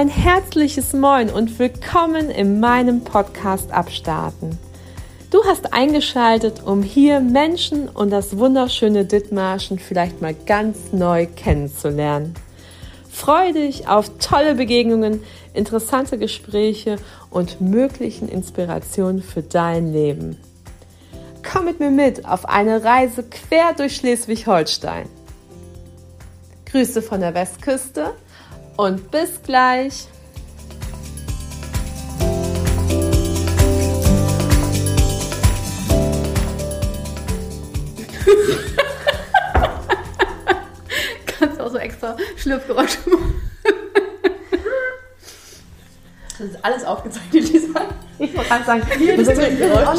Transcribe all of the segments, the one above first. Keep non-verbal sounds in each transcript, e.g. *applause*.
Ein herzliches Moin und willkommen in meinem Podcast Abstarten. Du hast eingeschaltet, um hier Menschen und das wunderschöne Dithmarschen vielleicht mal ganz neu kennenzulernen. Freue dich auf tolle Begegnungen, interessante Gespräche und möglichen Inspirationen für dein Leben. Komm mit mir mit auf eine Reise quer durch Schleswig-Holstein. Grüße von der Westküste und bis gleich. *laughs* Kannst du auch so extra Schlürfgeräusche machen. Das ist alles aufgezeichnet, Lisa. Ich wollte gerade sagen, Jedes wir sind Geräusch.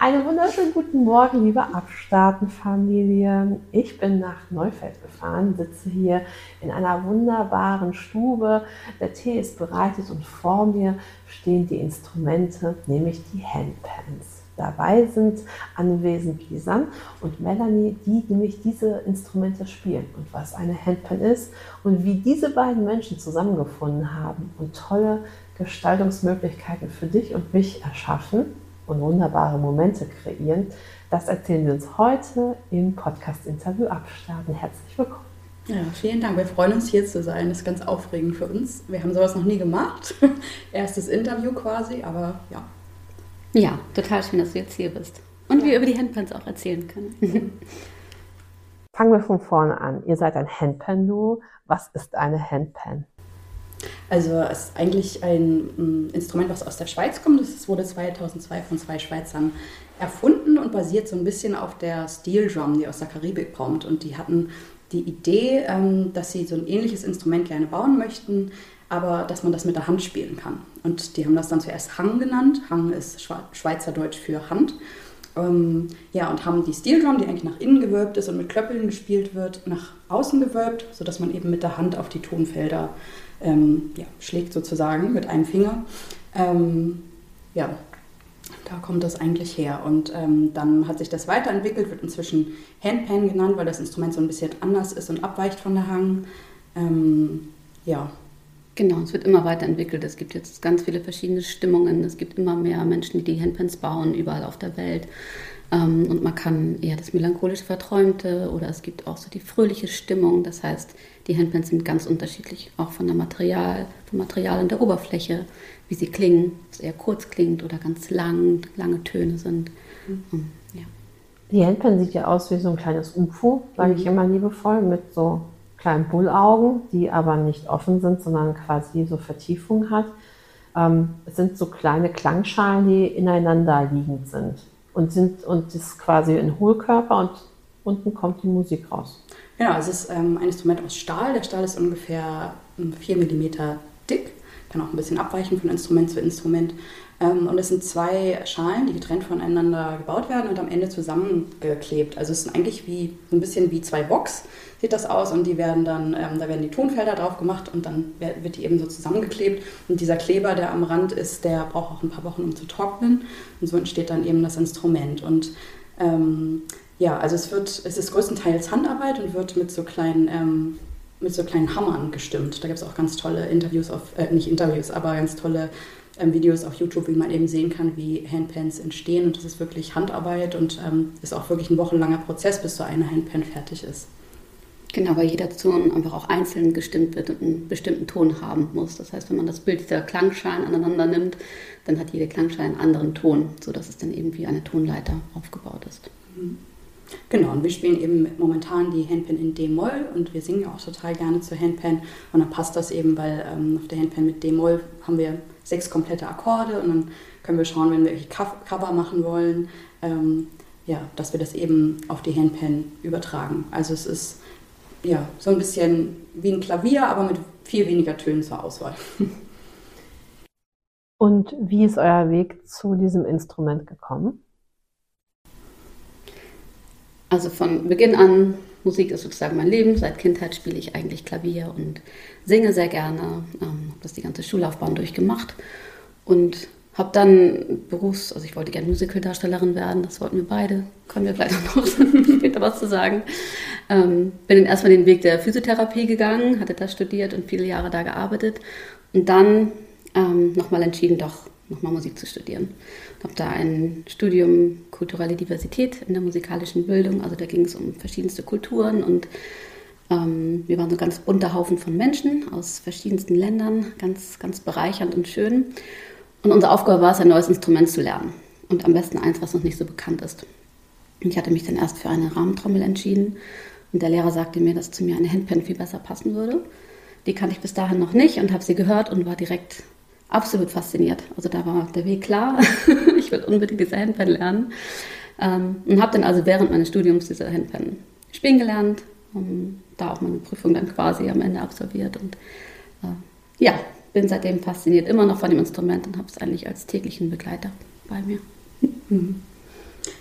Einen wunderschönen guten Morgen, liebe Abstarten-Familie. Ich bin nach Neufeld gefahren, sitze hier in einer wunderbaren Stube. Der Tee ist bereitet und vor mir stehen die Instrumente, nämlich die Handpans. Dabei sind anwesend Lisanne und Melanie, die nämlich diese Instrumente spielen und was eine Handpan ist und wie diese beiden Menschen zusammengefunden haben und tolle Gestaltungsmöglichkeiten für dich und mich erschaffen und wunderbare Momente kreieren. Das erzählen wir uns heute im Podcast-Interview Abstarten. Herzlich willkommen. Ja, vielen Dank. Wir freuen uns hier zu sein. Das ist ganz aufregend für uns. Wir haben sowas noch nie gemacht. *laughs* Erstes Interview quasi, aber ja. Ja, total schön, dass du jetzt hier bist. Und wir über die Handpans auch erzählen können. Fangen wir von vorne an. Ihr seid ein Handpan-Duo. Was ist eine Handpan? Also es ist eigentlich ein mm, Instrument, was aus der Schweiz kommt. Das wurde 2002 von zwei Schweizern erfunden und basiert so ein bisschen auf der Steel Drum, die aus der Karibik kommt. Und die hatten die Idee, ähm, dass sie so ein ähnliches Instrument gerne bauen möchten, aber dass man das mit der Hand spielen kann. Und die haben das dann zuerst Hang genannt. Hang ist Schweizerdeutsch für Hand. Ähm, ja, und haben die Steel Drum, die eigentlich nach innen gewölbt ist und mit Klöppeln gespielt wird, nach außen gewölbt, sodass man eben mit der Hand auf die Tonfelder ähm, ja, schlägt sozusagen mit einem Finger. Ähm, ja, da kommt das eigentlich her. Und ähm, dann hat sich das weiterentwickelt, wird inzwischen Handpan genannt, weil das Instrument so ein bisschen anders ist und abweicht von der Hang. Ähm, ja, Genau, es wird immer weiterentwickelt. Es gibt jetzt ganz viele verschiedene Stimmungen. Es gibt immer mehr Menschen, die die Handpans bauen, überall auf der Welt. Ähm, Und man kann eher das melancholische Verträumte oder es gibt auch so die fröhliche Stimmung. Das heißt, die Handpans sind ganz unterschiedlich, auch von der Material, vom Material und der Oberfläche, wie sie klingen, ob es eher kurz klingt oder ganz lang, lange Töne sind. Ähm, Ja. Die Handpan sieht ja aus wie so ein kleines UFO, sage ich immer liebevoll, mit so kleinen Bullaugen, die aber nicht offen sind, sondern quasi so Vertiefung hat. Ähm, es sind so kleine Klangschalen, die ineinander liegend sind und sind und ist quasi ein Hohlkörper und unten kommt die Musik raus. Genau, es ist ähm, ein Instrument aus Stahl. Der Stahl ist ungefähr ähm, 4 mm dick, kann auch ein bisschen abweichen von Instrument zu Instrument. Ähm, und es sind zwei Schalen, die getrennt voneinander gebaut werden und am Ende zusammengeklebt. Also es ist eigentlich wie so ein bisschen wie zwei Box sieht das aus und die werden dann, ähm, da werden die Tonfelder drauf gemacht und dann wird die eben so zusammengeklebt. Und dieser Kleber, der am Rand ist, der braucht auch ein paar Wochen, um zu trocknen. Und so entsteht dann eben das Instrument. Und ähm, ja, also es wird, es ist größtenteils Handarbeit und wird mit so kleinen, ähm, mit so kleinen Hammern gestimmt. Da gibt es auch ganz tolle Interviews auf, äh, nicht Interviews, aber ganz tolle ähm, Videos auf YouTube, wie man eben sehen kann, wie Handpans entstehen. Und das ist wirklich Handarbeit und ähm, ist auch wirklich ein wochenlanger Prozess, bis so eine Handpan fertig ist. Genau, weil jeder Ton einfach auch einzeln gestimmt wird und einen bestimmten Ton haben muss. Das heißt, wenn man das Bild der Klangschalen aneinander nimmt, dann hat jede Klangschale einen anderen Ton, sodass es dann eben wie eine Tonleiter aufgebaut ist. Genau, und wir spielen eben momentan die Handpan in D-Moll und wir singen ja auch total gerne zur Handpan und dann passt das eben, weil ähm, auf der Handpan mit D-Moll haben wir sechs komplette Akkorde und dann können wir schauen, wenn wir Cover machen wollen, ähm, ja, dass wir das eben auf die Handpan übertragen. Also es ist ja so ein bisschen wie ein Klavier, aber mit viel weniger Tönen zur Auswahl. *laughs* Und wie ist euer Weg zu diesem Instrument gekommen? Also von Beginn an, Musik ist sozusagen mein Leben. Seit Kindheit spiele ich eigentlich Klavier und singe sehr gerne. Das die ganze Schullaufbahn durchgemacht und habe dann Berufs-, also ich wollte gerne Musicaldarstellerin werden, das wollten wir beide, können wir vielleicht auch *laughs* noch später was zu sagen. Ähm, bin dann erstmal den Weg der Physiotherapie gegangen, hatte da studiert und viele Jahre da gearbeitet und dann ähm, nochmal entschieden, doch nochmal Musik zu studieren. Habe da ein Studium kulturelle Diversität in der musikalischen Bildung, also da ging es um verschiedenste Kulturen und wir waren so ganz bunter Haufen von Menschen aus verschiedensten Ländern, ganz, ganz bereichernd und schön. Und unsere Aufgabe war es, ein neues Instrument zu lernen. Und am besten eins, was noch nicht so bekannt ist. Ich hatte mich dann erst für eine Rahmentrommel entschieden. Und der Lehrer sagte mir, dass zu mir eine Handpan viel besser passen würde. Die kannte ich bis dahin noch nicht und habe sie gehört und war direkt absolut fasziniert. Also da war der Weg klar. *laughs* ich will unbedingt diese Handpan lernen. Ähm, und habe dann also während meines Studiums diese Handpan spielen gelernt. Und da auch meine Prüfung dann quasi am Ende absolviert. Und äh, ja, bin seitdem fasziniert immer noch von dem Instrument und habe es eigentlich als täglichen Begleiter bei mir.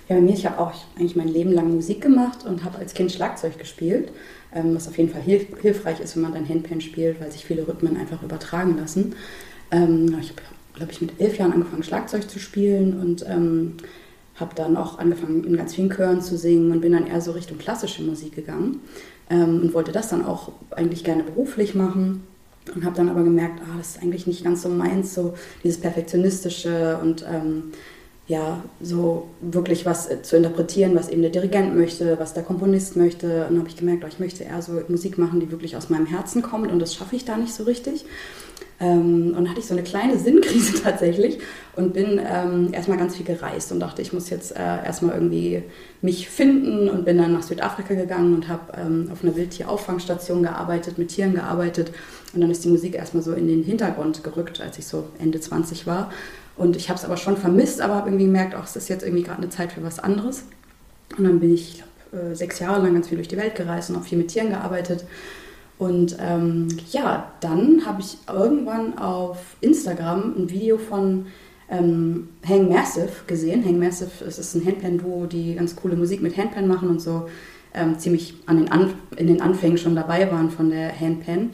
Ja, bei mir, ich habe auch eigentlich mein Leben lang Musik gemacht und habe als Kind Schlagzeug gespielt, ähm, was auf jeden Fall hilf hilfreich ist, wenn man dann Handpan spielt, weil sich viele Rhythmen einfach übertragen lassen. Ähm, ich habe, glaube ich, mit elf Jahren angefangen, Schlagzeug zu spielen und ähm, habe dann auch angefangen, in ganz vielen Chören zu singen und bin dann eher so Richtung klassische Musik gegangen ähm, und wollte das dann auch eigentlich gerne beruflich machen und habe dann aber gemerkt, ah, das ist eigentlich nicht ganz so meins, so dieses Perfektionistische und ähm, ja, so wirklich was äh, zu interpretieren, was eben der Dirigent möchte, was der Komponist möchte. Und dann habe ich gemerkt, oh, ich möchte eher so Musik machen, die wirklich aus meinem Herzen kommt und das schaffe ich da nicht so richtig. Ähm, und hatte ich so eine kleine Sinnkrise *laughs* tatsächlich und bin ähm, erstmal ganz viel gereist und dachte, ich muss jetzt äh, erstmal irgendwie mich finden und bin dann nach Südafrika gegangen und habe ähm, auf einer Wildtierauffangstation gearbeitet, mit Tieren gearbeitet und dann ist die Musik erstmal so in den Hintergrund gerückt, als ich so Ende 20 war. Und ich habe es aber schon vermisst, aber habe irgendwie gemerkt, ach, es ist jetzt irgendwie gerade eine Zeit für was anderes. Und dann bin ich, ich glaube, äh, sechs Jahre lang ganz viel durch die Welt gereist und auch viel mit Tieren gearbeitet und ähm, ja, dann habe ich irgendwann auf Instagram ein Video von ähm, Hang Massive gesehen. Hang Massive es ist ein Handpan-Duo, die ganz coole Musik mit Handpan machen und so ähm, ziemlich an den in den Anfängen schon dabei waren von der Handpan.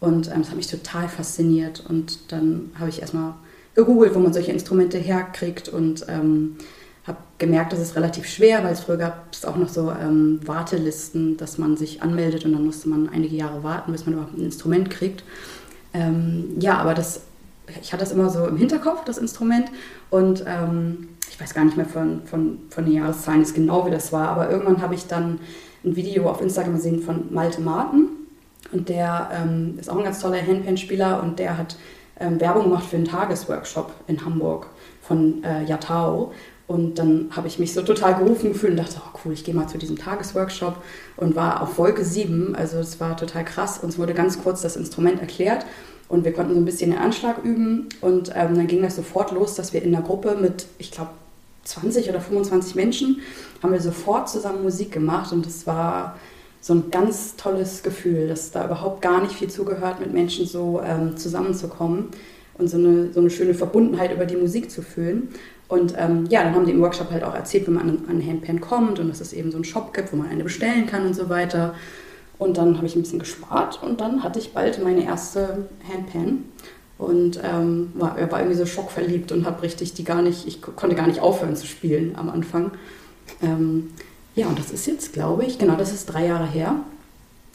Und ähm, das hat mich total fasziniert. Und dann habe ich erstmal gegoogelt, wo man solche Instrumente herkriegt und ähm, habe gemerkt, das ist relativ schwer, weil es früher gab es auch noch so ähm, Wartelisten, dass man sich anmeldet und dann musste man einige Jahre warten, bis man überhaupt ein Instrument kriegt. Ähm, ja, aber das, ich hatte das immer so im Hinterkopf, das Instrument. Und ähm, ich weiß gar nicht mehr von, von, von den Jahreszahlen jetzt genau, wie das war, aber irgendwann habe ich dann ein Video auf Instagram gesehen von Malte Marten. Und der ähm, ist auch ein ganz toller Handpan-Spieler und der hat ähm, Werbung gemacht für einen Tagesworkshop in Hamburg von äh, Yatao. Und dann habe ich mich so total gerufen gefühlt und dachte, oh cool, ich gehe mal zu diesem Tagesworkshop und war auf Wolke 7. Also es war total krass. Uns wurde ganz kurz das Instrument erklärt und wir konnten so ein bisschen den Anschlag üben. Und ähm, dann ging das sofort los, dass wir in der Gruppe mit, ich glaube, 20 oder 25 Menschen haben wir sofort zusammen Musik gemacht und es war so ein ganz tolles Gefühl, dass da überhaupt gar nicht viel zugehört, mit Menschen so ähm, zusammenzukommen und so eine, so eine schöne Verbundenheit über die Musik zu fühlen. Und ähm, ja, dann haben die im Workshop halt auch erzählt, wie man an, an Handpan kommt und dass es eben so einen Shop gibt, wo man eine bestellen kann und so weiter. Und dann habe ich ein bisschen gespart und dann hatte ich bald meine erste Handpan und ähm, war, war irgendwie so schockverliebt und habe richtig die gar nicht, ich konnte gar nicht aufhören zu spielen am Anfang. Ähm, ja, und das ist jetzt, glaube ich, genau, das ist drei Jahre her.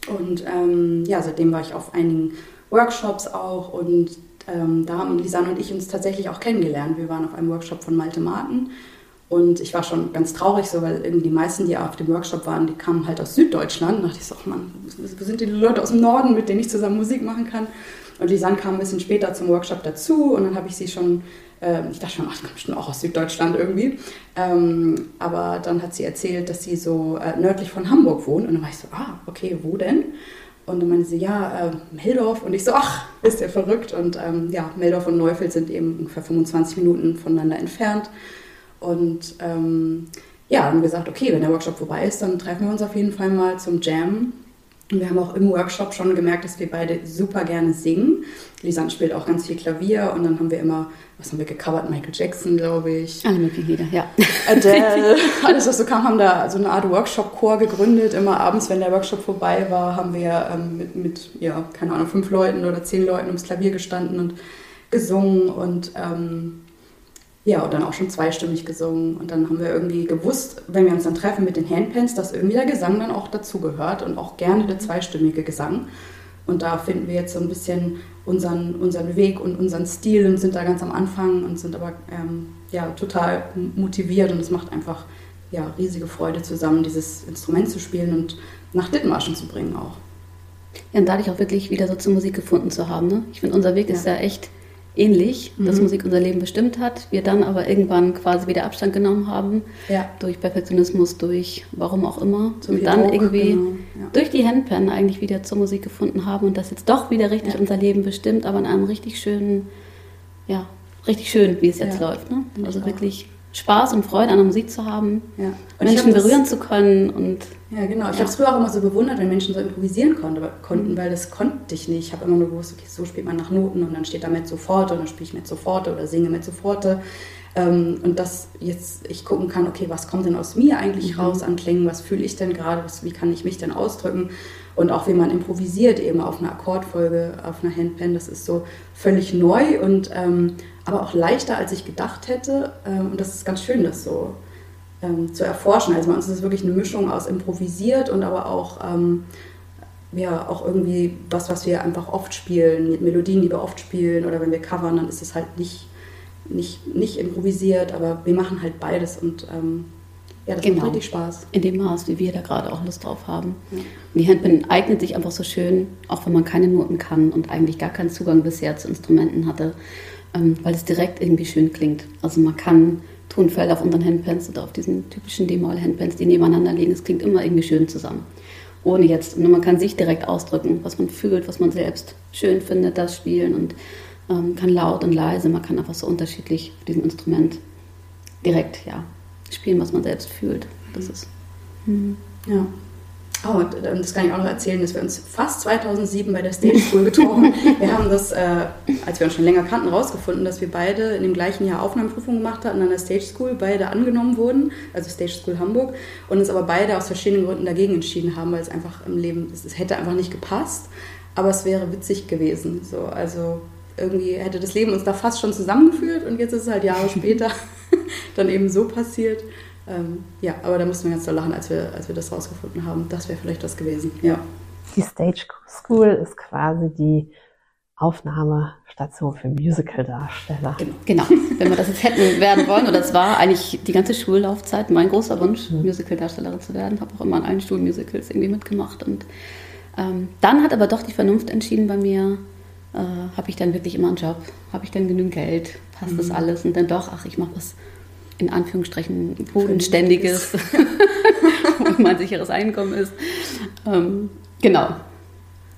Und ähm, ja, seitdem war ich auf einigen Workshops auch und ähm, da haben Lisanne und ich uns tatsächlich auch kennengelernt. Wir waren auf einem Workshop von Malte Martin und ich war schon ganz traurig, so, weil irgendwie die meisten, die auf dem Workshop waren, die kamen halt aus Süddeutschland. Da dachte ich so, ach Mann, wo sind die Leute aus dem Norden, mit denen ich zusammen Musik machen kann? Und Lisanne kam ein bisschen später zum Workshop dazu und dann habe ich sie schon, äh, ich dachte schon, ach, kommt bestimmt auch aus Süddeutschland irgendwie. Ähm, aber dann hat sie erzählt, dass sie so äh, nördlich von Hamburg wohnt und dann war ich so, ah, okay, wo denn? Und dann meinte sie, ja, äh, Meldorf. Und ich so, ach, ist ja verrückt. Und ähm, ja, Meldorf und Neufeld sind eben ungefähr 25 Minuten voneinander entfernt. Und ähm, ja, haben gesagt, okay, wenn der Workshop vorbei ist, dann treffen wir uns auf jeden Fall mal zum Jam wir haben auch im Workshop schon gemerkt, dass wir beide super gerne singen. Lisanne spielt auch ganz viel Klavier und dann haben wir immer, was haben wir gecovert? Michael Jackson, glaube ich. Alle möglichen Lieder, ja. Adele, *laughs* alles was so kam, haben da so eine Art Workshop-Chor gegründet. Immer abends, wenn der Workshop vorbei war, haben wir ähm, mit, mit, ja, keine Ahnung, fünf Leuten oder zehn Leuten ums Klavier gestanden und gesungen und ähm, Ja, und dann auch schon zweistimmig gesungen. Und dann haben wir irgendwie gewusst, wenn wir uns dann treffen mit den Handpans, dass irgendwie der Gesang dann auch dazugehört und auch gerne der zweistimmige Gesang. Und da finden wir jetzt so ein bisschen unseren, unseren Weg und unseren Stil und sind da ganz am Anfang und sind aber ähm, ja, total motiviert und es macht einfach ja, riesige Freude zusammen, dieses Instrument zu spielen und nach Dittenmarschen zu bringen auch. Ja, und dadurch auch wirklich wieder so zur Musik gefunden zu haben. Ne? Ich finde, unser Weg ja. ist ja echt ähnlich, dass mhm. Musik unser Leben bestimmt hat. Wir dann aber irgendwann quasi wieder Abstand genommen haben. Ja. Durch Perfektionismus, durch warum auch immer. So und dann Druck, irgendwie genau. ja. durch die Handpan eigentlich wieder zur Musik gefunden haben und das jetzt doch wieder richtig ja. unser Leben bestimmt, aber in einem richtig schönen, ja, richtig schön, wie es jetzt läuft. Ne? Also wirklich Spaß und Freude an der Musik zu haben, ja. Menschen berühren zu können und ja genau. Ich ja. habe es früher auch immer so bewundert, wenn Menschen so improvisieren konnte, konnten, mhm. weil das konnte ich nicht. Ich habe immer nur gewusst, okay, so spielt man nach Noten und dann steht da mit sofort und dann spiele ich mit sofort oder singe mit sofort. Ähm, und dass jetzt ich gucken kann, okay, was kommt denn aus mir eigentlich mhm. raus an Klängen, was fühle ich denn gerade, wie kann ich mich denn ausdrücken und auch wie man improvisiert eben auf einer Akkordfolge, auf einer Handpan, das ist so völlig neu und ähm, aber auch leichter, als ich gedacht hätte. Ähm, und das ist ganz schön, das so ähm, zu erforschen. Also bei uns ist es wirklich eine Mischung aus improvisiert und aber auch, ähm, ja, auch irgendwie was, was wir einfach oft spielen, mit Melodien, die wir oft spielen oder wenn wir covern, dann ist es halt nicht, nicht, nicht improvisiert, aber wir machen halt beides und ja, das genau. macht richtig Spaß. In dem Maß, wie wir da gerade auch Lust drauf haben. Ja. Die Handpan eignet sich einfach so schön, auch wenn man keine Noten kann und eigentlich gar keinen Zugang bisher zu Instrumenten hatte, weil es direkt irgendwie schön klingt. Also man kann Tonfelder auf unseren Handpans oder auf diesen typischen D-Moll-Handpans, die nebeneinander liegen, es klingt immer irgendwie schön zusammen. Ohne jetzt, und man kann sich direkt ausdrücken, was man fühlt, was man selbst schön findet, das spielen und ähm, kann laut und leise, man kann einfach so unterschiedlich auf diesem Instrument direkt, ja, spielen, was man selbst fühlt. Das ist. Mhm. Ja. Oh, das kann ich auch noch erzählen, dass wir uns fast 2007 bei der Stage School getroffen *laughs* Wir haben das, äh, als wir uns schon länger kannten, rausgefunden, dass wir beide in dem gleichen Jahr Aufnahmeprüfungen gemacht hatten an der Stage School, beide angenommen wurden, also Stage School Hamburg, und uns aber beide aus verschiedenen Gründen dagegen entschieden haben, weil es einfach im Leben, es hätte einfach nicht gepasst, aber es wäre witzig gewesen. So, also irgendwie hätte das Leben uns da fast schon zusammengeführt und jetzt ist es halt Jahre *laughs* später *laughs* dann eben so passiert. Ähm, ja, aber da mussten wir ganz doll lachen, als wir, als wir das rausgefunden haben. Das wäre vielleicht was gewesen. Ja. Die Stage School ist quasi die Aufnahmestation für Musical-Darsteller. Genau. genau. Wenn wir das jetzt hätten werden wollen, oder es war eigentlich die ganze Schullaufzeit mein großer Wunsch, mhm. Musical-Darstellerin zu werden. Habe auch immer an allen Schulmusicals irgendwie mitgemacht. Und ähm, dann hat aber doch die Vernunft entschieden bei mir, äh, habe ich dann wirklich immer einen Job? Habe ich dann genügend Geld? Passt mhm. das alles? Und dann doch, ach, ich mache was in Anführungsstrichen bodenständiges, *laughs* wo mein sicheres Einkommen ist. Ähm, genau.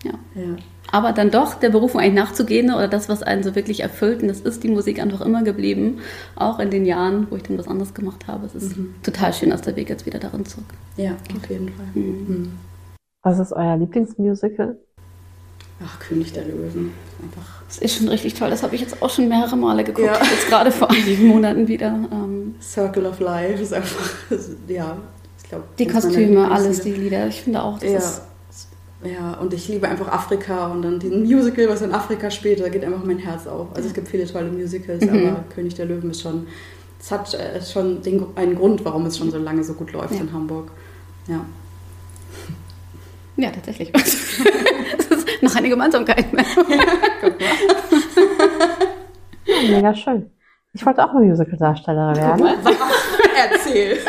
Ja. ja. Aber dann doch der Berufung eigentlich nachzugehen oder das, was einen so wirklich erfüllt, und das ist die Musik einfach immer geblieben, auch in den Jahren, wo ich dann was anderes gemacht habe. Es ist mhm. total schön, dass der Weg jetzt wieder darin zurück. Ja, auf jeden Fall. Mhm. Mhm. Was ist euer Lieblingsmusical? Ach, König der Löwen. Einfach. Das ist schon richtig toll. Das habe ich jetzt auch schon mehrere Male geguckt. Ja. Jetzt gerade vor einigen *laughs* Monaten wieder. Ähm Circle of Life ist einfach, ja, ich glaube. Die Kostüme, alles, die Lieder. Ich finde auch, das ja. ist. Ja, und ich liebe einfach Afrika und dann diesen Musical, was in Afrika spielt, da geht einfach mein Herz auf. Also es gibt viele tolle Musicals, mhm. aber König der Löwen ist schon, es hat äh, schon den, einen Grund, warum es schon so lange so gut läuft ja. in Hamburg. Ja. Ja, tatsächlich. *laughs* noch eine Gemeinsamkeit mehr. *laughs* ja, mega schön. Ich wollte auch mal Musical-Darstellerin *laughs* werden. Erzähl. *laughs*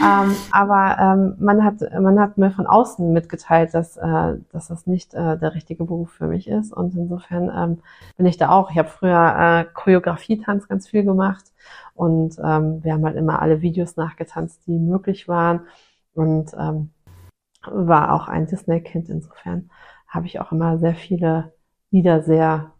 ähm, aber ähm, man, hat, man hat mir von außen mitgeteilt, dass, äh, dass das nicht äh, der richtige Beruf für mich ist. Und insofern ähm, bin ich da auch. Ich habe früher äh, Choreografie-Tanz ganz viel gemacht. Und ähm, wir haben halt immer alle Videos nachgetanzt, die möglich waren und ähm, war auch ein Disney-Kind. Insofern habe ich auch immer sehr viele Lieder sehr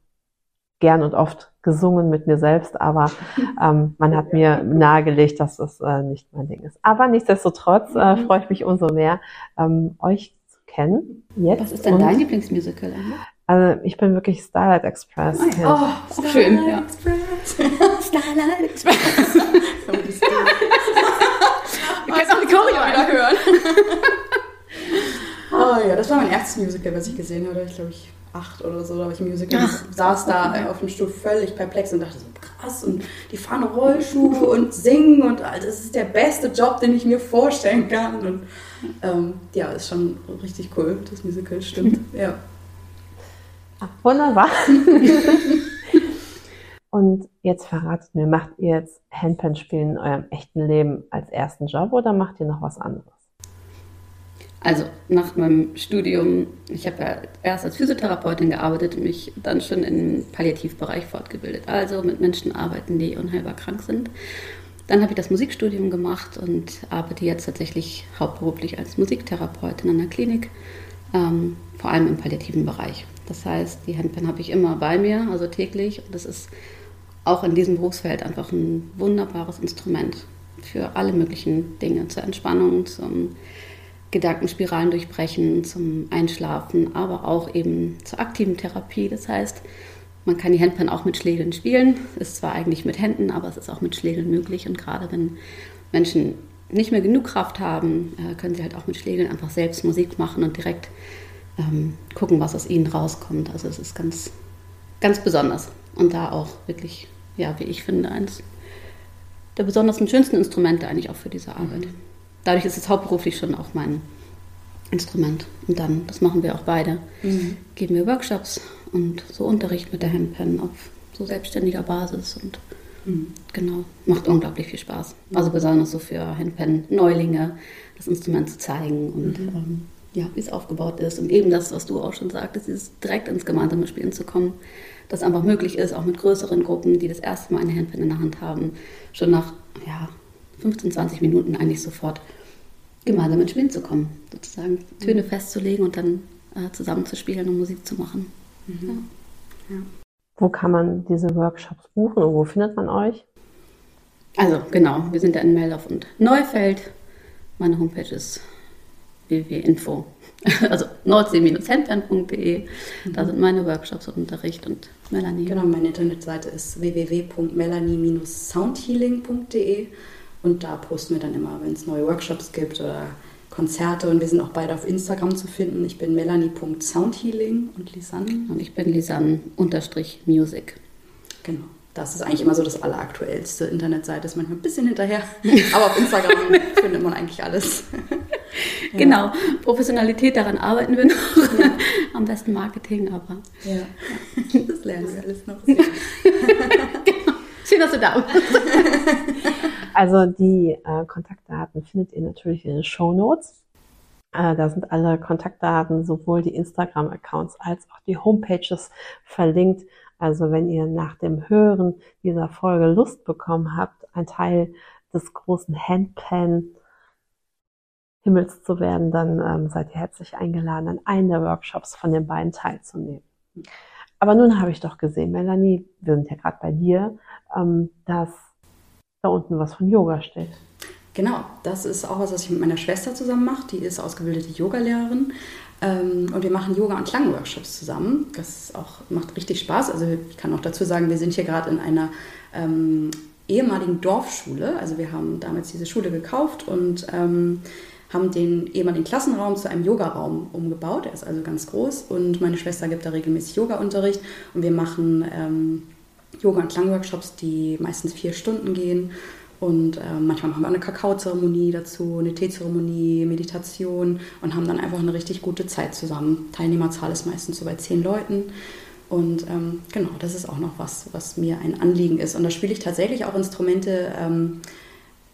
gern und oft gesungen mit mir selbst, aber *laughs* ähm, man hat mir nahegelegt, dass das äh, nicht mein Ding ist. Aber nichtsdestotrotz äh, mhm. freue ich mich umso mehr, ähm, euch zu kennen. Jetzt Was ist denn dein Lieblingsmusical? Also ich bin wirklich Starlight Express. Oh, ja. oh Starlight schön. Ja. Starlight Express. *laughs* *laughs* Wir können auch die Choreo wieder hören. Oh ja, das war mein erstes Musical, was ich gesehen habe. Ich glaube, ich acht oder so, da habe ich ein Musical. Ach, saß da okay. auf dem Stuhl völlig perplex und dachte so, krass und die fahren Rollschuhe und singen und das ist der beste Job, den ich mir vorstellen kann. Und ähm, ja, ist schon richtig cool, das Musical stimmt. *laughs* Ja. Ach, wunderbar. *laughs* Und jetzt verratet mir, macht ihr jetzt Handpan-Spielen in eurem echten Leben als ersten Job oder macht ihr noch was anderes? Also nach meinem Studium, ich habe ja erst als Physiotherapeutin gearbeitet und mich dann schon im Palliativbereich fortgebildet. Also mit Menschen arbeiten, die unheilbar krank sind. Dann habe ich das Musikstudium gemacht und arbeite jetzt tatsächlich hauptberuflich als Musiktherapeutin an der Klinik, ähm, vor allem im palliativen Bereich. Das heißt, die Handpan habe ich immer bei mir, also täglich. Und das ist auch in diesem Berufsfeld einfach ein wunderbares Instrument für alle möglichen Dinge, zur Entspannung, zum Gedankenspiralen durchbrechen, zum Einschlafen, aber auch eben zur aktiven Therapie. Das heißt, man kann die Handpan auch mit Schlägeln spielen. Ist zwar eigentlich mit Händen, aber es ist auch mit Schlägeln möglich. Und gerade wenn Menschen nicht mehr genug Kraft haben, äh, können sie halt auch mit Schlägeln einfach selbst Musik machen und direkt ähm, gucken, was aus ihnen rauskommt. Also es ist ganz, ganz besonders. Und da auch wirklich, ja, wie ich finde, eins der besonders schönsten Instrumente eigentlich auch für diese Arbeit. Dadurch ist es hauptberuflich schon auch mein Instrument. Und dann, das machen wir auch beide, mhm. geben wir Workshops und so Unterricht mit der Handpan auf so selbstständiger Basis und mhm. genau, macht unglaublich viel Spaß. Also besonders so für Handpan-Neulinge das Instrument zu zeigen und mhm. ähm, ja, wie es aufgebaut ist. Und eben das, was du auch schon sagtest, dieses direkt ins gemeinsame Spielen zu kommen, das einfach möglich ist, auch mit größeren Gruppen, die das erste Mal eine Handpan in der Hand haben, schon nach ja, 15, 20 Minuten eigentlich sofort gemeinsam ins Spielen zu kommen, sozusagen Töne mhm. festzulegen und dann äh, zusammen zu spielen und Musik zu machen. Mhm. Ja. Ja. Wo kann man diese Workshops buchen und wo findet man euch? Also genau, wir sind ja in Meldorf und Neufeld. Meine Homepage ist www.info, *laughs* also nordsee-handband.de. Da sind meine Workshops und Unterricht und Melanie. Genau, meine Internetseite ist www.melanie-soundhealing.de und da posten wir dann immer, wenn es neue Workshops gibt oder Konzerte und wir sind auch beide auf Instagram zu finden. Ich bin melanie.soundhealing und Lisanne. Und ich bin Lisanne-music. Genau das ist eigentlich immer so das alleraktuellste. Internetseite ist manchmal ein bisschen hinterher, *laughs* aber auf Instagram findet man eigentlich alles. ja. *laughs* Genau, Professionalität, daran arbeiten wir noch. Ja. Am besten Marketing, aber. Ja. *laughs* Das lernen wir alles noch. genau. Schön, dass du da bist. Also die äh, Kontaktdaten findet ihr natürlich in den Show Notes. Äh, da sind alle Kontaktdaten, sowohl die Instagram-Accounts als auch die Homepages verlinkt. Also wenn ihr nach dem Hören dieser Folge Lust bekommen habt, ein Teil des großen Handpan Himmels zu werden, dann ähm, seid ihr herzlich eingeladen, an einem der Workshops von den beiden teilzunehmen. Aber nun habe ich doch gesehen, Melanie, wir sind ja gerade bei dir, ähm, dass da unten was von Yoga steht. Genau, das ist auch was, was ich mit meiner Schwester zusammen mache. Die ist ausgebildete Yogalehrerin. Ähm, und wir machen Yoga- und Klangworkshops zusammen. Das auch, macht richtig Spaß. Also ich kann auch dazu sagen, wir sind hier gerade in einer ähm, ehemaligen Dorfschule. Also wir haben damals diese Schule gekauft und ähm, haben den ehemaligen Klassenraum zu einem Yogaraum umgebaut. Er ist also ganz groß und meine Schwester gibt da regelmäßig Yoga-Unterricht und wir machen ähm, Yoga- und Klangworkshops, die meistens vier Stunden gehen und äh, manchmal machen wir eine Kakaozeremonie dazu, eine Teezeremonie, Meditation und haben dann einfach eine richtig gute Zeit zusammen. Teilnehmerzahl ist meistens so bei zehn Leuten. Und ähm, genau, das ist auch noch was, was mir ein Anliegen ist. Und da spiele ich tatsächlich auch Instrumente, ähm,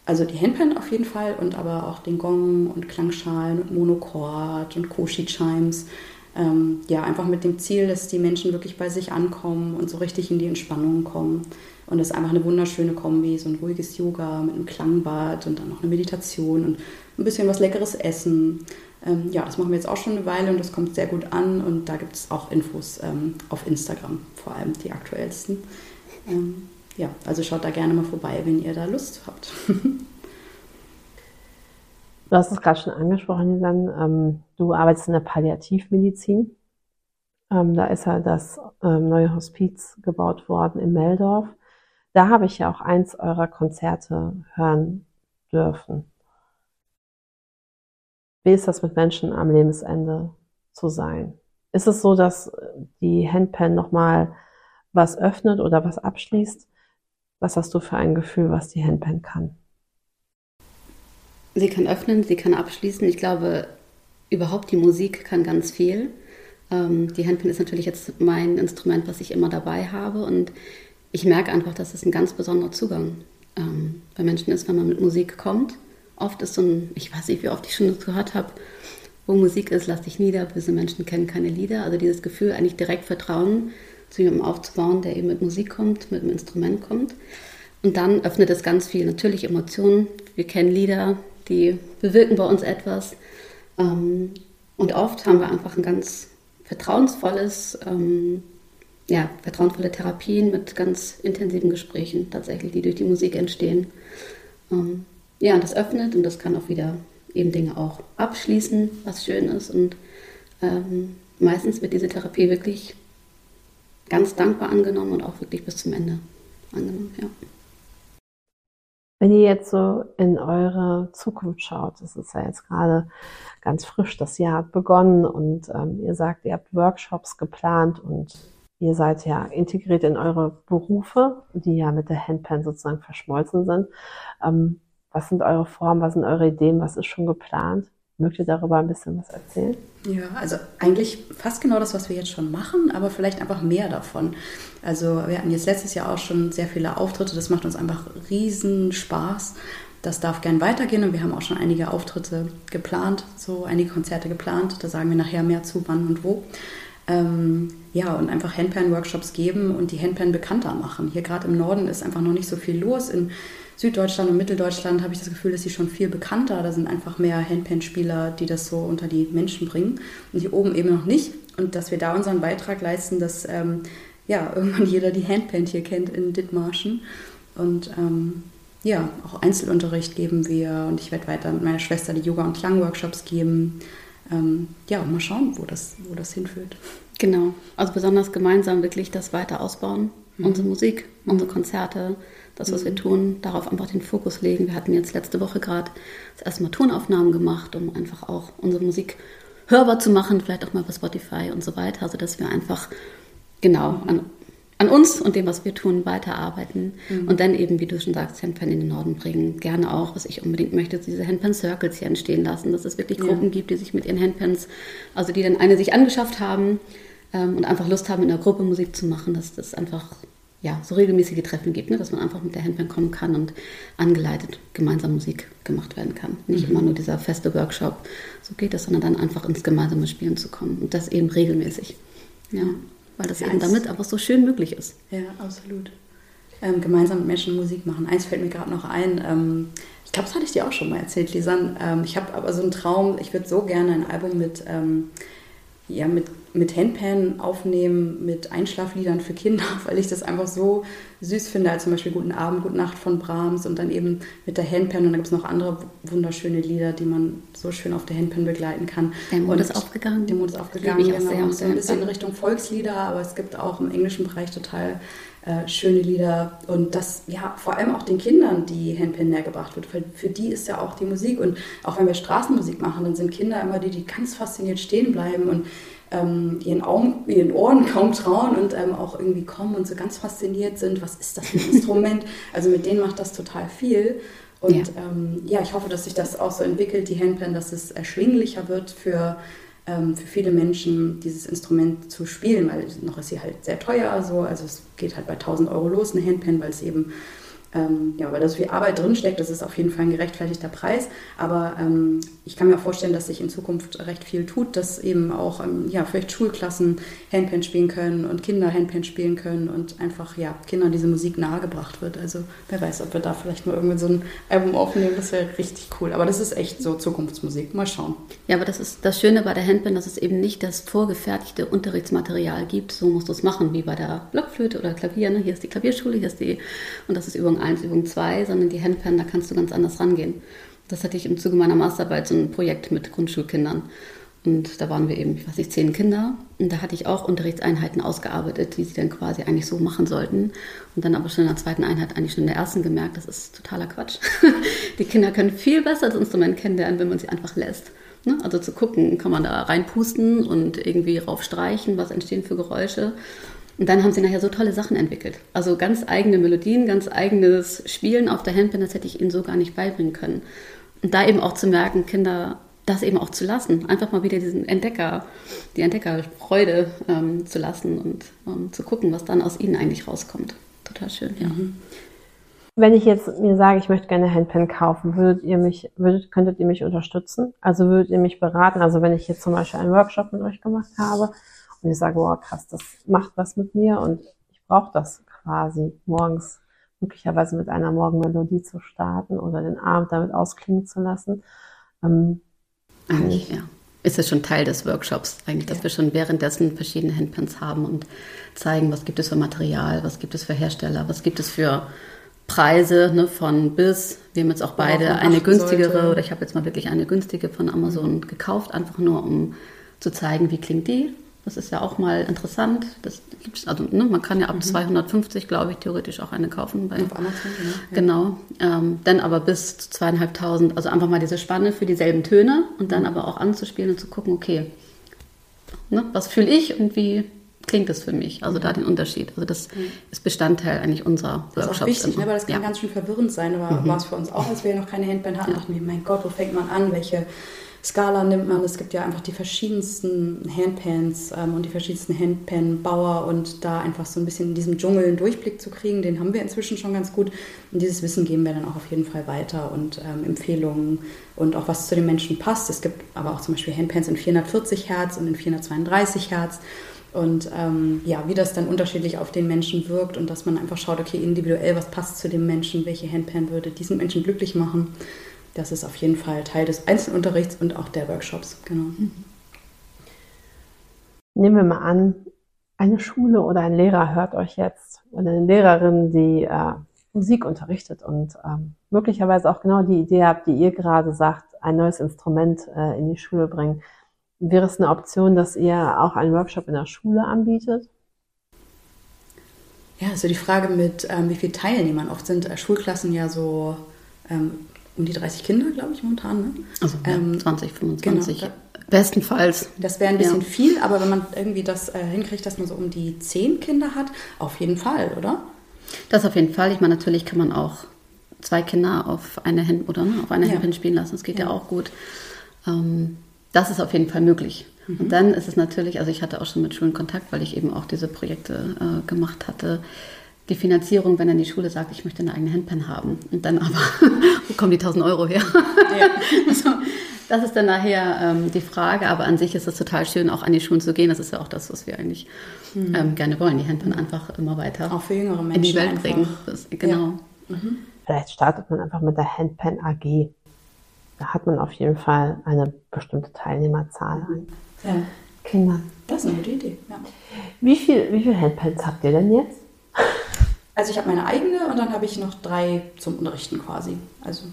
also die Handpan auf jeden Fall und aber auch den Gong und Klangschalen und Monochord und Koshi-Chimes. Ähm, ja, einfach mit dem Ziel, dass die Menschen wirklich bei sich ankommen und so richtig in die Entspannung kommen. Und das ist einfach eine wunderschöne Kombi, so ein ruhiges Yoga mit einem Klangbad und dann noch eine Meditation und ein bisschen was leckeres Essen. Ähm, ja, das machen wir jetzt auch schon eine Weile und das kommt sehr gut an und da gibt es auch Infos ähm, auf Instagram, vor allem die aktuellsten. Ähm, ja, also schaut da gerne mal vorbei, wenn ihr da Lust habt. *laughs* Du hast es gerade schon angesprochen, Lisan. Ähm, du arbeitest in der Palliativmedizin. Ähm, da ist ja das ähm, neue Hospiz gebaut worden in Meldorf. Da habe ich ja auch eins eurer Konzerte hören dürfen. Wie ist das mit Menschen am Lebensende zu sein? Ist es so, dass die Handpan nochmal was öffnet oder was abschließt, Was hast du für ein Gefühl, was die Handpan kann? Sie kann öffnen, sie kann abschließen. Ich glaube, überhaupt die Musik kann ganz viel. Ähm, die Handpan ist natürlich jetzt mein Instrument, was ich immer dabei habe. Und ich merke einfach, dass es ein ganz besonderer Zugang ähm, bei Menschen ist, wenn man mit Musik kommt. Oft ist so ein, ich weiß nicht, wie oft ich schon das gehört habe, wo Musik ist, lass dich nieder, böse Menschen kennen keine Lieder. Also dieses Gefühl, eigentlich direkt Vertrauen zu jemandem aufzubauen, der eben mit Musik kommt, mit einem Instrument kommt. Und dann öffnet es ganz viel. Natürlich Emotionen. Wir kennen Lieder, die bewirken bei uns etwas. Ähm, und oft haben wir einfach ein ganz vertrauensvolles, ähm, ja, vertrauensvolle Therapien mit ganz intensiven Gesprächen tatsächlich, die durch die Musik entstehen. Ähm, ja, und das öffnet und das kann auch wieder eben Dinge auch abschließen, was schön ist. Und ähm, meistens wird diese Therapie wirklich ganz dankbar angenommen und auch wirklich bis zum Ende angenommen, ja. Wenn ihr jetzt so in eure Zukunft schaut, das ist ja jetzt gerade ganz frisch, das Jahr hat begonnen und ähm, ihr sagt, ihr habt Workshops geplant und ihr seid ja integriert in eure Berufe, die ja mit der Handpan sozusagen verschmolzen sind. Ähm, was sind eure Formen, was sind eure Ideen, was ist schon geplant? Ihr darüber ein bisschen was erzählen? Ja, also eigentlich fast genau das, was wir jetzt schon machen, aber vielleicht einfach mehr davon. Also wir hatten jetzt letztes Jahr auch schon sehr viele Auftritte, das macht uns einfach riesen Spaß. Das darf gern weitergehen und wir haben auch schon einige Auftritte geplant, so einige Konzerte geplant. Da sagen wir nachher mehr zu, wann und wo. Ähm, ja, und einfach Handpan-Workshops geben und die Handpan bekannter machen. Hier gerade im Norden ist einfach noch nicht so viel los. In Süddeutschland und Mitteldeutschland habe ich das Gefühl, dass sie schon viel bekannter. Da sind einfach mehr Handpan-Spieler, die das so unter die Menschen bringen. Und hier oben eben noch nicht. Und dass wir da unseren Beitrag leisten, dass ähm, ja, *laughs* irgendwann jeder die Handpan hier kennt in Dithmarschen. Und ähm, ja, auch Einzelunterricht geben wir. Und ich werde weiter mit meiner Schwester die Yoga- und Klangworkshops geben. Ähm, ja, und mal schauen, wo das, wo das hinführt. Genau, also besonders gemeinsam wirklich das weiter ausbauen. Mhm. Unsere Musik, unsere Konzerte, das, was wir tun, darauf einfach den Fokus legen. Wir hatten jetzt letzte Woche gerade das erste Mal Tonaufnahmen gemacht, um einfach auch unsere Musik hörbar zu machen, vielleicht auch mal bei Spotify und so weiter, sodass wir einfach genau an, an uns und dem, was wir tun, weiterarbeiten mhm. und dann eben, wie du schon sagst, Handpan in den Norden bringen. Gerne auch, was ich unbedingt möchte, diese Handpan Circles hier entstehen lassen, dass es wirklich Gruppen ja. gibt, die sich mit ihren Handpans, also die dann eine sich angeschafft haben ähm, und einfach Lust haben, in der Gruppe Musik zu machen, dass das einfach ja, so regelmäßige Treffen gibt, ne? dass man einfach mit der Handband kommen kann und angeleitet gemeinsam Musik gemacht werden kann. Nicht mhm. immer nur dieser feste Workshop, so geht das, sondern dann einfach ins gemeinsame Spielen zu kommen und das eben regelmäßig. Ja, weil das ja, eben damit einfach so schön möglich ist. Ja, absolut. Ähm, gemeinsam mit Menschen Musik machen. Eins fällt mir gerade noch ein. Ähm, ich glaube, das hatte ich dir auch schon mal erzählt, Lisan. Ähm, ich habe aber so einen Traum, ich würde so gerne ein Album mit ähm, ja, mit, mit Handpan aufnehmen, mit Einschlafliedern für Kinder, *laughs* weil ich das einfach so süß finde, als zum Beispiel Guten Abend, Gute Nacht von Brahms und dann eben mit der Handpan und dann gibt es noch andere wunderschöne Lieder, die man so schön auf der Handpan begleiten kann. Der Mond ist aufgegangen. Der Mond ist aufgegangen, ich genau. Sehr so ein bisschen in Richtung Volkslieder, aber es gibt auch im englischen Bereich total äh, schöne Lieder und das ja vor allem auch den Kindern, die Handpan näher gebracht wird. Für, für die ist ja auch die Musik und auch wenn wir Straßenmusik machen, dann sind Kinder immer die, die ganz fasziniert stehen bleiben und ähm, ihren, Augen, ihren Ohren *laughs* kaum trauen und ähm, auch irgendwie kommen und so ganz fasziniert sind, was ist das für ein *laughs* Instrument? Also mit denen macht das total viel. Und ja. Ähm, ja, ich hoffe, dass sich das auch so entwickelt, die Handpan, dass es erschwinglicher wird für für viele Menschen dieses Instrument zu spielen, weil noch ist sie halt sehr teuer, so, also es geht halt bei 1000 Euro los, eine Handpan, weil es eben ähm, ja, weil da so viel Arbeit drinsteckt, das ist auf jeden Fall ein gerechtfertigter Preis. Aber ähm, ich kann mir auch vorstellen, dass sich in Zukunft recht viel tut, dass eben auch ähm, ja, vielleicht Schulklassen Handpan spielen können und Kinder Handpan spielen können und einfach ja, Kindern diese Musik nahegebracht wird. Also wer weiß, ob wir da vielleicht mal irgendwie so ein Album aufnehmen, das wäre richtig cool. Aber das ist echt so Zukunftsmusik. Mal schauen. Ja, aber das ist das Schöne bei der Handpan, dass es eben nicht das vorgefertigte Unterrichtsmaterial gibt. So musst du es machen, wie bei der Blockflöte oder Klavier. Ne? Hier ist die Klavierschule, hier ist die, und das ist Übung 1, Übung 2, sondern die Handpan, da kannst du ganz anders rangehen. Das hatte ich im Zuge meiner Masterarbeit so ein Projekt mit Grundschulkindern. Und da waren wir eben, ich weiß nicht, zehn Kinder. Und da hatte ich auch Unterrichtseinheiten ausgearbeitet, die sie dann quasi eigentlich so machen sollten. Und dann aber schon in der zweiten Einheit, eigentlich schon in der ersten gemerkt, das ist totaler Quatsch. *laughs* die Kinder können viel besser das Instrument kennenlernen, wenn man sie einfach lässt. Ne? Also zu gucken, kann man da reinpusten und irgendwie raufstreichen, was entstehen für Geräusche. Und dann haben sie nachher so tolle Sachen entwickelt. Also ganz eigene Melodien, ganz eigenes Spielen auf der Handpan, das hätte ich ihnen so gar nicht beibringen können. Und da eben auch zu merken, Kinder das eben auch zu lassen. Einfach mal wieder diesen Entdecker, die Entdeckerfreude ähm, zu lassen und ähm, zu gucken, was dann aus ihnen eigentlich rauskommt. Total schön, ja. Mhm. Wenn ich jetzt mir sage, ich möchte gerne Handpan kaufen, würdet ihr mich, würdet, könntet ihr mich unterstützen? Also würdet ihr mich beraten? Also wenn ich jetzt zum Beispiel einen Workshop mit euch gemacht habe und ich sage, wow, krass, das macht was mit mir und ich brauche das quasi morgens möglicherweise mit einer Morgenmelodie zu starten oder den Abend damit ausklingen zu lassen. Ähm, eigentlich, ja. Ist es schon Teil des Workshops, eigentlich, dass ja. wir schon währenddessen verschiedene Handpans haben und zeigen, was gibt es für Material, was gibt es für Hersteller, was gibt es für Preise ne, von bis. Wir haben jetzt auch beide eine günstigere, sollte. oder ich habe jetzt mal wirklich eine günstige von Amazon gekauft, einfach nur um zu zeigen, wie klingt die, das ist ja auch mal interessant. Das gibt's, also, ne, man kann ja ab mhm. 250, glaube ich, theoretisch auch eine kaufen. Bei, Auf Amazon, ja. Genau. Ähm, dann aber bis zu zweieinhalbtausend. Also einfach mal diese Spanne für dieselben Töne und dann mhm. aber auch anzuspielen und zu gucken, okay, ne, was fühle ich und wie klingt das für mich? Also mhm. da den Unterschied. Also das mhm. ist Bestandteil eigentlich unserer Workshops. Das ist auch wichtig, ne, weil das kann ja. ganz schön verwirrend sein. Aber mhm. war es für uns auch, als wir noch keine Handband hatten, ja. dachten wir, mein Gott, wo fängt man an? Welche Skala nimmt man. Es gibt ja einfach die verschiedensten Handpans ähm, und die verschiedensten Handpan-Bauer und da einfach so ein bisschen in diesem Dschungel einen Durchblick zu kriegen, den haben wir inzwischen schon ganz gut. Und dieses Wissen geben wir dann auch auf jeden Fall weiter und ähm, Empfehlungen und auch was zu den Menschen passt. Es gibt aber auch zum Beispiel Handpans in 440 Hertz und in 432 Hertz. Und ähm, ja, wie das dann unterschiedlich auf den Menschen wirkt und dass man einfach schaut, okay, individuell, was passt zu dem Menschen, welche Handpan würde diesen Menschen glücklich machen das ist auf jeden Fall Teil des Einzelunterrichts und auch der Workshops. Genau. Nehmen wir mal an, eine Schule oder ein Lehrer hört euch jetzt oder eine Lehrerin, die äh, Musik unterrichtet und ähm, möglicherweise auch genau die Idee habt, die ihr gerade sagt, ein neues Instrument äh, in die Schule bringen. Wäre es eine Option, dass ihr auch einen Workshop in der Schule anbietet? Ja, also die Frage mit, ähm, wie viele Teilnehmern. Oft sind äh, Schulklassen ja so ähm, um die 30 Kinder, glaube ich, momentan. Ne? Also ähm, 20, 25. Genau, Bestenfalls. Das wäre ein bisschen ja. viel, aber wenn man irgendwie das äh, hinkriegt, dass man so um die 10 Kinder hat, auf jeden Fall, oder? Das auf jeden Fall. Ich meine, natürlich kann man auch zwei Kinder auf eine Hand oder ne, auf eine ja. Handpin spielen lassen. Das geht ja, ja auch gut. Ähm, das ist auf jeden Fall möglich. Mhm. Und dann ist es natürlich, also ich hatte auch schon mit Schulen Kontakt, weil ich eben auch diese Projekte äh, gemacht hatte die Finanzierung, wenn dann die Schule sagt, ich möchte eine eigene Handpan haben. Und dann aber, *laughs* wo kommen die 1000 Euro her? Ja. *laughs* also, das ist dann nachher ähm, die Frage, aber an sich ist es total schön, auch an die Schulen zu gehen. Das ist ja auch das, was wir eigentlich mhm. ähm, gerne wollen, die Handpan einfach immer weiter auch für jüngere Menschen in die Welt bringen. Das, genau. Ja. Mhm. Vielleicht startet man einfach mit der Handpan AG. Da hat man auf jeden Fall eine bestimmte Teilnehmerzahl an ja. Kindern. Das ist eine gute Idee. Ja. Wie viele wie viel Handpans habt ihr denn jetzt? Also ich habe meine eigene und dann habe ich noch drei zum Unterrichten quasi. Also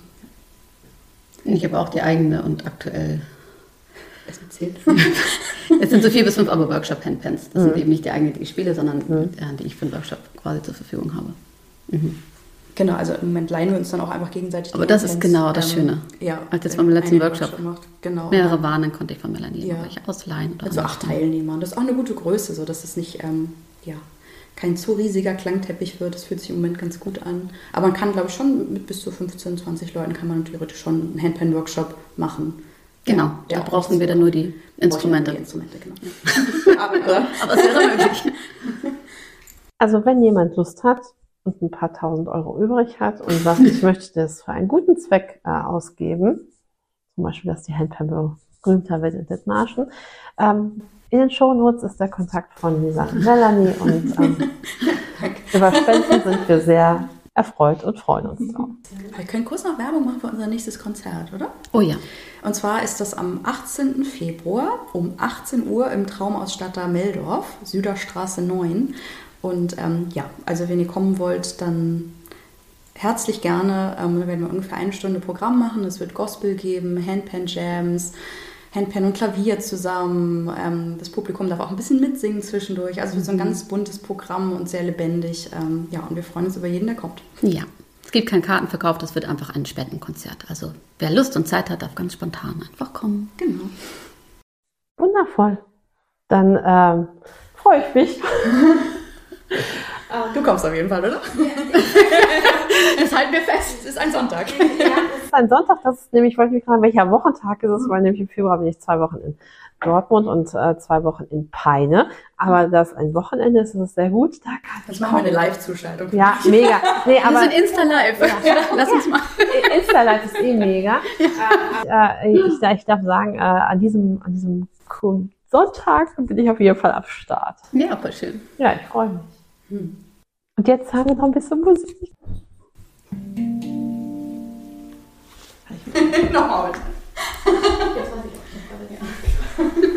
ich habe auch die eigene und aktuell. Es zählt. *laughs* es sind so vier bis fünf aber Workshop-Handpens. Das mhm. sind eben nicht die eigenen, die ich spiele, sondern mhm. die ich für den Workshop quasi zur Verfügung habe. Mhm. Genau, also im Moment leihen wir uns dann auch einfach gegenseitig. Aber das ist genau das ähm, Schöne. Ja, Als jetzt beim letzten Workshop, Workshop genau. mehrere waren, dann konnte ich von Melanie ja. ausleihen. Oder also acht Teilnehmer. Und das ist auch eine gute Größe, so dass es nicht ähm, ja, kein zu riesiger Klangteppich wird. Das fühlt sich im Moment ganz gut an. Aber man kann, glaube ich, schon mit bis zu 15, 20 Leuten kann man theoretisch schon einen Handpan-Workshop machen. Genau, ja, da brauchen wir dann nur die Instrumente. Die Instrumente genau. *laughs* aber, aber es wäre möglich. *laughs* Also wenn jemand Lust hat und ein paar tausend Euro übrig hat und sagt, ich *laughs* möchte das für einen guten Zweck äh, ausgeben, zum Beispiel, dass die Handpan berühmter wird in Dithmarschen, ähm, in den Shownotes ist der Kontakt von Lisa und Melanie und ähm, *laughs* über Spenden sind wir sehr erfreut und freuen uns drauf. Wir können kurz noch Werbung machen für unser nächstes Konzert, oder? Oh ja. Und zwar ist das am 18. Februar um 18 Uhr im Traumausstatter Meldorf, Süderstraße 9. Und ähm, ja, also wenn ihr kommen wollt, dann herzlich gerne. Ähm, da werden wir ungefähr eine Stunde Programm machen. Es wird Gospel geben, Handpan-Jams, Handpan und Klavier zusammen. Ähm, das Publikum darf auch ein bisschen mitsingen zwischendurch. Also so ein ganz buntes Programm und sehr lebendig. Ähm, ja, und wir freuen uns über jeden, der kommt. Ja, es gibt keinen Kartenverkauf, das wird einfach ein Spendenkonzert. Also wer Lust und Zeit hat, darf ganz spontan einfach kommen. Genau. Wundervoll. Dann ähm, freue ich mich. *laughs* *laughs* Du kommst auf jeden Fall, oder? Das halten wir fest. Es ist ein Sonntag. Ja, es ist ein Sonntag. Das ist nämlich, wollte ich mich fragen, welcher Wochentag ist es? Weil nämlich im Februar bin ich zwei Wochen in Dortmund und äh, zwei Wochen in Peine. Aber das ein Wochenende ist, ist es sehr gut. Da kann Das machen wir eine Live-Zuschaltung. Ja, mega. Nee, Wir aber sind Insta-Live. Ja. *laughs* Lass uns mal. Insta-Live ist eh mega. Äh, äh, ich, ich darf sagen, äh, an diesem, an diesem Sonntag bin ich auf jeden Fall am Start. Ja, voll schön. Ja, ich freue mich. Und jetzt haben wir noch ein bisschen Musik. Nochmal bitte. Ihr *laughs*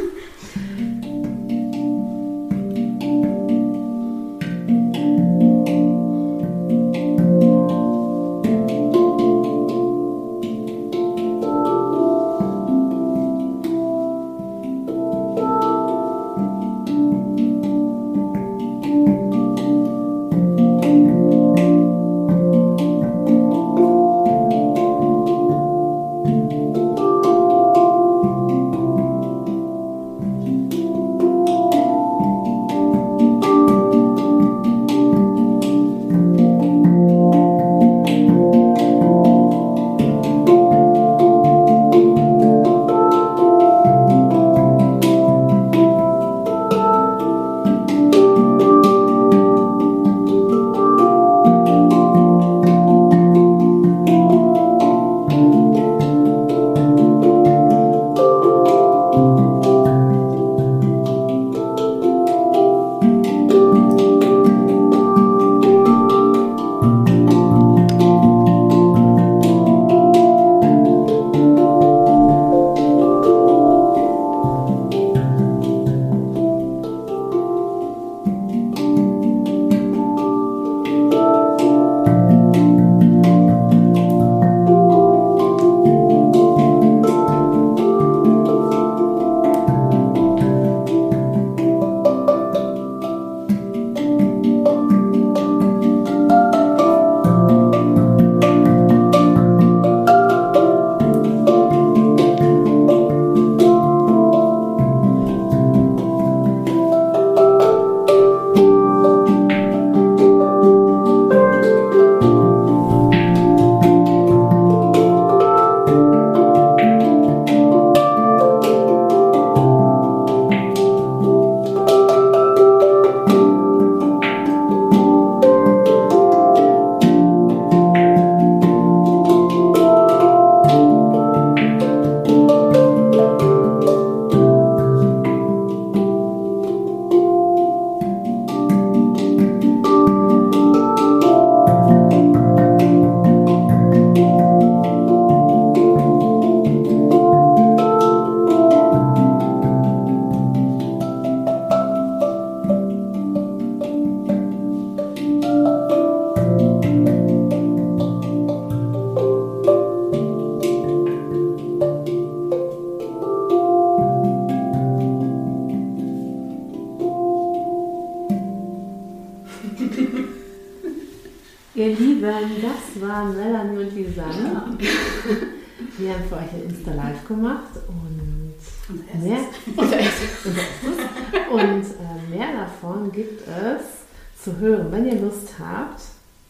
hören. Wenn ihr Lust habt,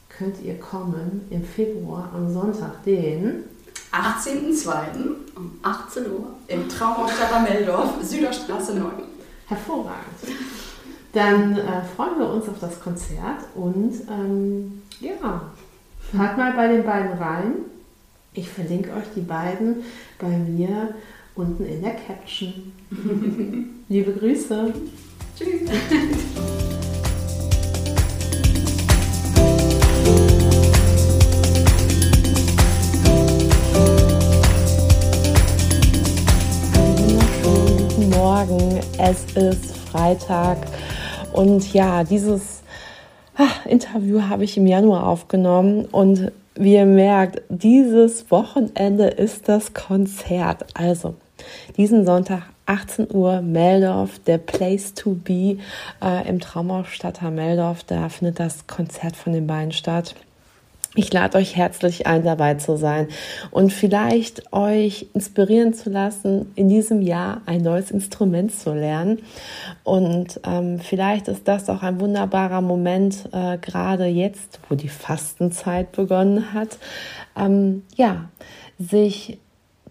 könnt ihr kommen im Februar am Sonntag, den 18.02. Um 18 Uhr. im Traumhausstadt Meldorf, Süderstraße 9. hervorragend. Dann äh, freuen wir uns auf das Konzert und ähm, ja, hört mal bei den beiden rein. Ich verlinke euch die beiden bei mir unten in der Caption. *laughs* Liebe Grüße. Tschüss. *laughs* es ist Freitag und ja, dieses ah, Interview habe ich im Januar aufgenommen und wie ihr merkt, dieses Wochenende ist das Konzert. Also diesen Sonntag 18 Uhr Meldorf, der Place to be äh, im Traumhausstadter Meldorf. Da findet das Konzert von den beiden statt. Ich lade euch herzlich ein, dabei zu sein und vielleicht euch inspirieren zu lassen, in diesem Jahr ein neues Instrument zu lernen. Und ähm, vielleicht ist das auch ein wunderbarer Moment, äh, gerade jetzt, wo die Fastenzeit begonnen hat, ähm, ja, sich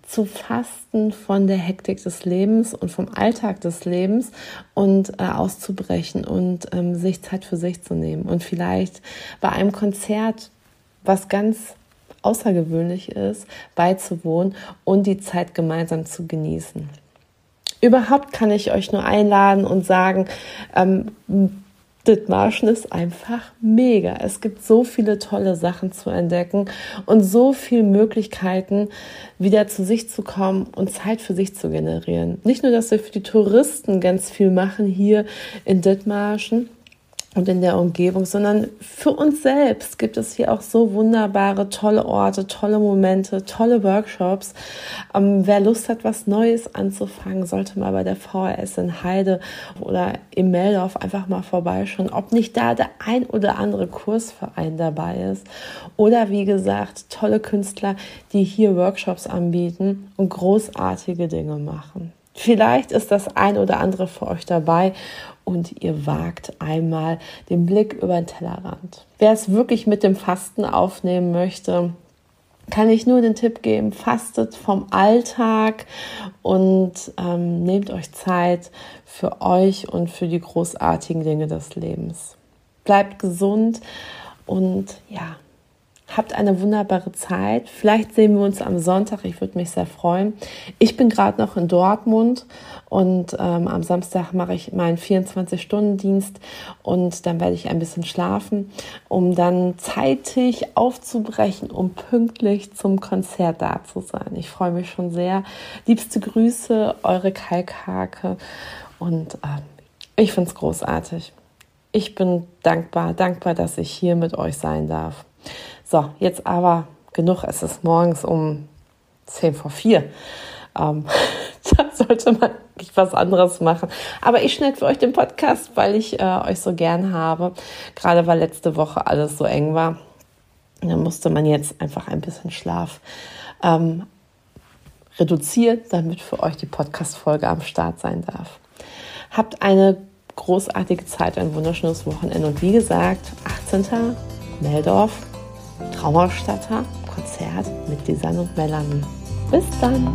zu fasten von der Hektik des Lebens und vom Alltag des Lebens und äh, auszubrechen und ähm, sich Zeit für sich zu nehmen. Und vielleicht bei einem Konzert was ganz außergewöhnlich ist, beizuwohnen und die Zeit gemeinsam zu genießen. Überhaupt kann ich euch nur einladen und sagen, ähm, Dithmarschen ist einfach mega. Es gibt so viele tolle Sachen zu entdecken und so viele Möglichkeiten, wieder zu sich zu kommen und Zeit für sich zu generieren. Nicht nur, dass wir für die Touristen ganz viel machen hier in Dithmarschen, und in der Umgebung, sondern für uns selbst gibt es hier auch so wunderbare, tolle Orte, tolle Momente, tolle Workshops. Ähm, wer Lust hat, was Neues anzufangen, sollte mal bei der VHS in Heide oder im Meldorf einfach mal vorbeischauen, ob nicht da der ein oder andere Kursverein dabei ist. Oder wie gesagt, tolle Künstler, die hier Workshops anbieten und großartige Dinge machen. Vielleicht ist das ein oder andere für euch dabei und ihr wagt einmal den Blick über den Tellerrand. Wer es wirklich mit dem Fasten aufnehmen möchte, kann ich nur den Tipp geben, fastet vom Alltag und ähm, nehmt euch Zeit für euch und für die großartigen Dinge des Lebens. Bleibt gesund und ja, Habt eine wunderbare Zeit. Vielleicht sehen wir uns am Sonntag. Ich würde mich sehr freuen. Ich bin gerade noch in Dortmund und ähm, am Samstag mache ich meinen 24-Stunden-Dienst und dann werde ich ein bisschen schlafen, um dann zeitig aufzubrechen, um pünktlich zum Konzert da zu sein. Ich freue mich schon sehr. Liebste Grüße, eure Kalkhake und äh, ich finde es großartig. Ich bin dankbar, dankbar, dass ich hier mit euch sein darf. So, jetzt aber genug. Es ist morgens um 10 vor 4. Ähm, *laughs* da sollte man was anderes machen. Aber ich schneide für euch den Podcast, weil ich äh, euch so gern habe. Gerade weil letzte Woche alles so eng war. Da musste man jetzt einfach ein bisschen Schlaf ähm, reduzieren, damit für euch die Podcast-Folge am Start sein darf. Habt eine großartige Zeit, ein wunderschönes Wochenende und wie gesagt, 18. Meldorf, Trauerstatter, Konzert mit Lisanne und Melanie. Bis dann!